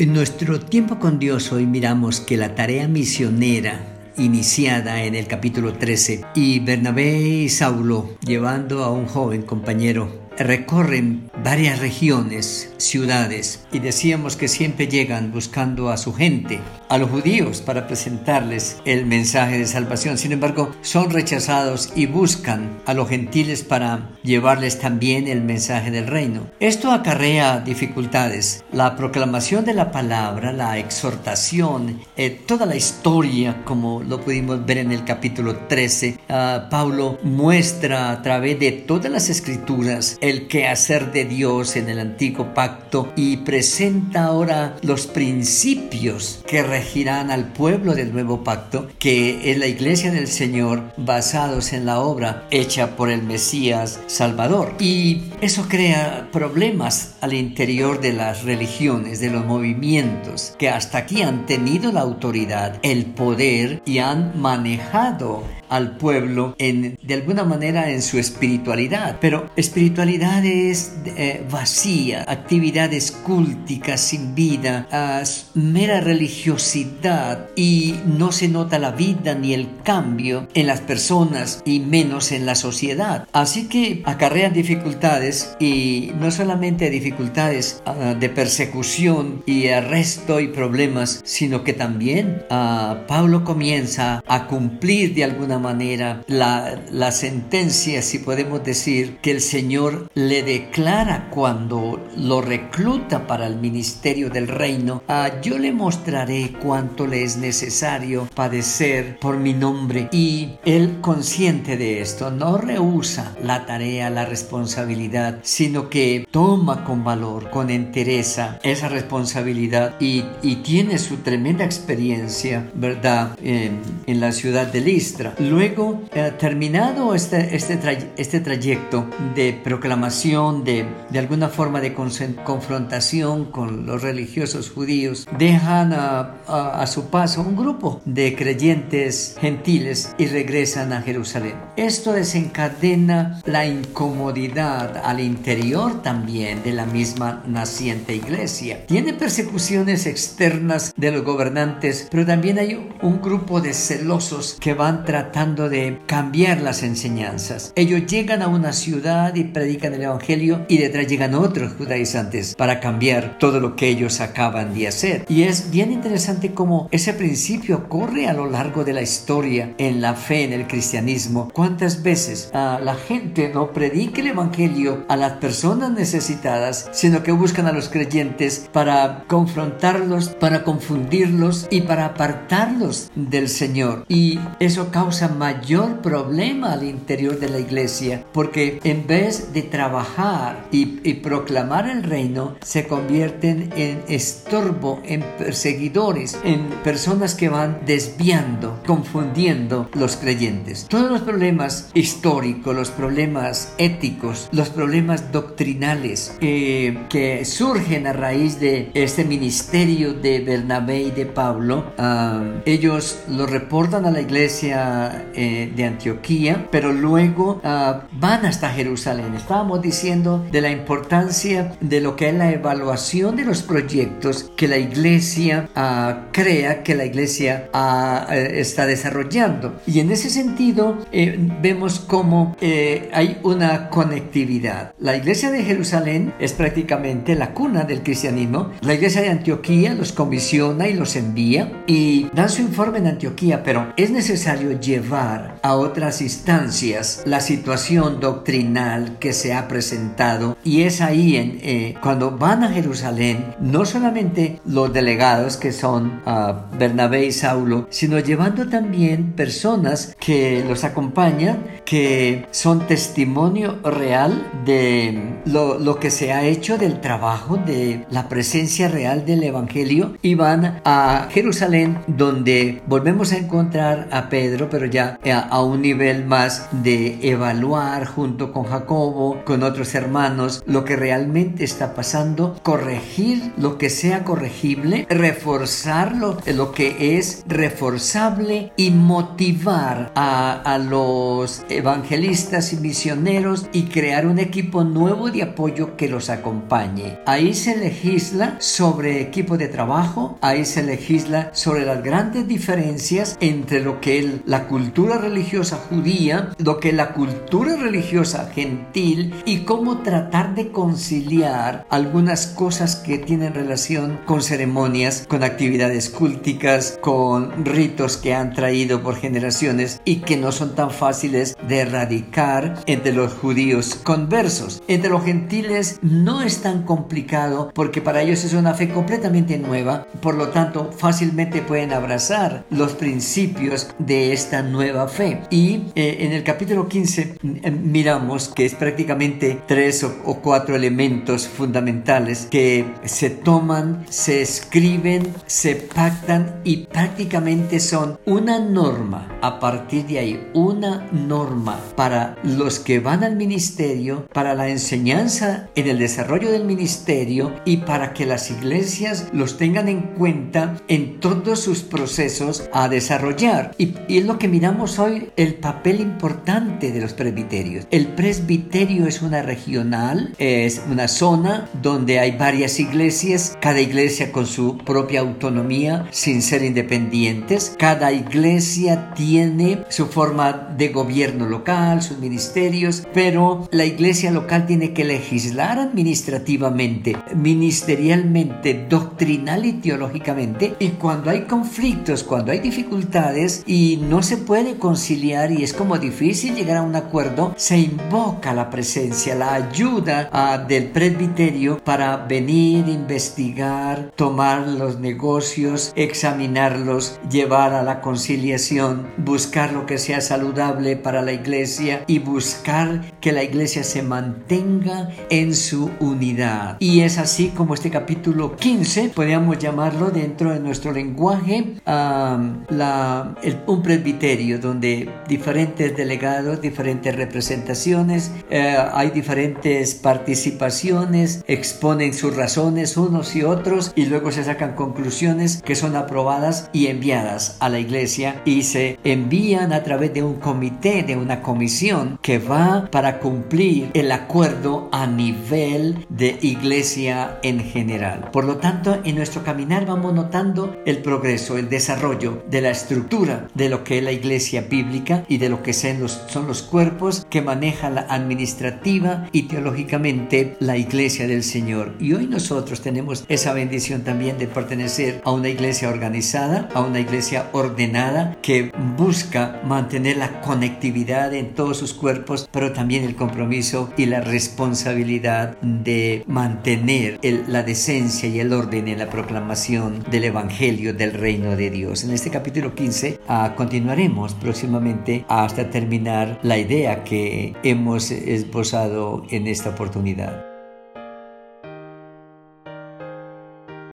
En nuestro tiempo con Dios hoy miramos que la tarea misionera iniciada en el capítulo 13 y Bernabé y Saulo llevando a un joven compañero recorren varias regiones, ciudades, y decíamos que siempre llegan buscando a su gente, a los judíos, para presentarles el mensaje de salvación. Sin embargo, son rechazados y buscan a los gentiles para llevarles también el mensaje del reino. Esto acarrea dificultades. La proclamación de la palabra, la exhortación, eh, toda la historia, como lo pudimos ver en el capítulo 13, ah, Pablo muestra a través de todas las escrituras el quehacer de Dios en el antiguo pacto y presenta ahora los principios que al pueblo del nuevo pacto, que es la iglesia del Señor, basados en la obra hecha por el Mesías Salvador. Y eso crea problemas al interior de las religiones, de los movimientos, que hasta aquí han tenido la autoridad, el poder y han manejado al pueblo en, de alguna manera en su espiritualidad. Pero espiritualidad es eh, vacía, actividades culticas sin vida, mera religiosidad y no se nota la vida ni el cambio en las personas y menos en la sociedad. Así que acarrean dificultades y no solamente dificultades ah, de persecución y arresto y problemas, sino que también ah, Pablo comienza a cumplir de alguna manera la, sentencia, si podemos decir, que el Señor le declara cuando lo recluta para el ministerio del reino, ah, yo le mostraré cuánto le es necesario padecer por mi nombre. Y él consciente de esto, no rehúsa la tarea, la responsabilidad, sino que toma con valor, con entereza esa responsabilidad y, y tiene su tremenda experiencia, ¿verdad?, en, en la ciudad de Listra. Luego, eh, terminado este, este, este trayecto de proclamación, de, de alguna forma de confrontación con los religiosos judíos, dejan a, a, su paso un grupo de creyentes gentiles y regresan a Jerusalén. Esto desencadena la incomodidad al interior también de la misma naciente iglesia. Tiene persecuciones externas de los gobernantes, pero también hay un grupo de celosos que van tratando de cambiar las enseñanzas. Ellos llegan a una ciudad y predican el Evangelio y detrás llegan otros judaizantes para cambiar todo lo que ellos acaban de hacer. Y es bien interesante cómo ese principio corre a lo largo de la historia en la fe, en el cristianismo. ¿Cuántas veces ah, la gente no predica el Evangelio a las personas necesitadas, sino que buscan a los creyentes para confrontarlos, para confundirlos y para apartarlos del Señor? Y eso causa mayor problema al interior de la iglesia, porque en vez de trabajar y, proclamar el reino, se convierten en estorbo, en perseguidores, en personas que van desviando, confundiendo los creyentes. Todos los problemas históricos, los problemas éticos, los problemas doctrinales eh, que surgen a raíz de este ministerio de Bernabé y de Pablo, ah, ellos lo reportan a la iglesia eh, de Antioquía, pero luego ah, van hasta Jerusalén. Estábamos diciendo de la importancia de lo que es la evaluación de los proyectos que la iglesia ah, crea, que la iglesia eh, está desarrollando. Y en ese sentido vemos cómo hay una conectividad. La iglesia de Jerusalén es prácticamente la cuna del cristianismo. La iglesia de Antioquía los comisiona y los envía y dan su informe en Antioquía, pero es necesario llevar a otras instancias la situación doctrinal que se ha presentado. Y es ahí eh, cuando van a Jerusalén no solamente los delegados que son uh, Bernabé y Saulo, sino llevando también personas que los acompañan, que son testimonio real de lo, lo que se ha hecho del trabajo, de la presencia real del Evangelio. Y van a Jerusalén donde volvemos a encontrar a Pedro, pero ya a un nivel más de evaluar junto con Jacobo, con otros hermanos, lo que realmente está pasando, corregir lo que sea corregible, reforzar lo, lo que es reforzable y motivar a, a los evangelistas y misioneros y crear un equipo nuevo de apoyo que los acompañe. Ahí se legisla sobre equipo de trabajo, ahí se legisla sobre las grandes diferencias entre lo que es la cultura religiosa judía, lo que es la cultura religiosa gentil y cómo tratar de conciliar algunas cosas que tienen relación con ceremonias, con actividades culticas, con ritos que han traído por generaciones y que no son tan fáciles de erradicar entre los judíos conversos. Entre los gentiles no es tan complicado porque para ellos es una fe completamente nueva, por lo tanto fácilmente pueden abrazar los principios de esta nueva fe. Y eh, en el capítulo 15 eh, miramos que es prácticamente tres o, o cuatro elementos fundamentales que se toman, se escriben, se pactan y prácticamente son una norma a partir de ahí, una norma para los que van al ministerio, para la enseñanza en el desarrollo del ministerio y para que las iglesias los tengan en cuenta en todos sus procesos a desarrollar. Y, es lo que miramos hoy, el papel importante de los presbiterios. El presbiterio es una regional, es una zona donde hay varias iglesias, cada iglesia con su propia autonomía, sin ser independientes. Cada iglesia tiene su forma de gobierno local, sus ministerios, pero la iglesia local tiene que legislar administrativamente, ministerialmente, doctrinal y teológicamente. Y cuando hay conflictos, cuando hay dificultades y no se puede conciliar y es como difícil llegar a un acuerdo, se invoca la presencia, la ayuda ah, del presbiterio para venir, investigar, tomar los negocios, examinarlos, llevar a la conciliación, buscar lo que sea saludable para la iglesia y buscar que la iglesia se mantenga en su unidad. Y es así como este capítulo 15, podríamos llamarlo dentro de nuestro lenguaje, la, un presbiterio donde diferentes delegados, diferentes representaciones, eh, hay diferentes participaciones, exponen sus razones unos y otros y luego se sacan conclusiones que son aprobadas y enviadas a la iglesia y se envían a través de un comité, de una comisión que va para cumplir el acuerdo a nivel de iglesia en general. Por lo tanto, en nuestro caminar vamos notando el progreso, el desarrollo de la estructura de lo que es la iglesia bíblica y de lo que son los, cuerpos que maneja la administrativa y teológicamente la iglesia del Señor. Y hoy nosotros tenemos esa bendición también de pertenecer a una iglesia organizada, a una iglesia ordenada que busca mantener la conectividad en todos sus cuerpos, pero también el compromiso y la responsabilidad de mantener la decencia y el orden en la proclamación del Evangelio del Reino de Dios. En este capítulo 15 ah, continuaremos próximamente hasta terminar la idea que hemos esbozado en esta oportunidad.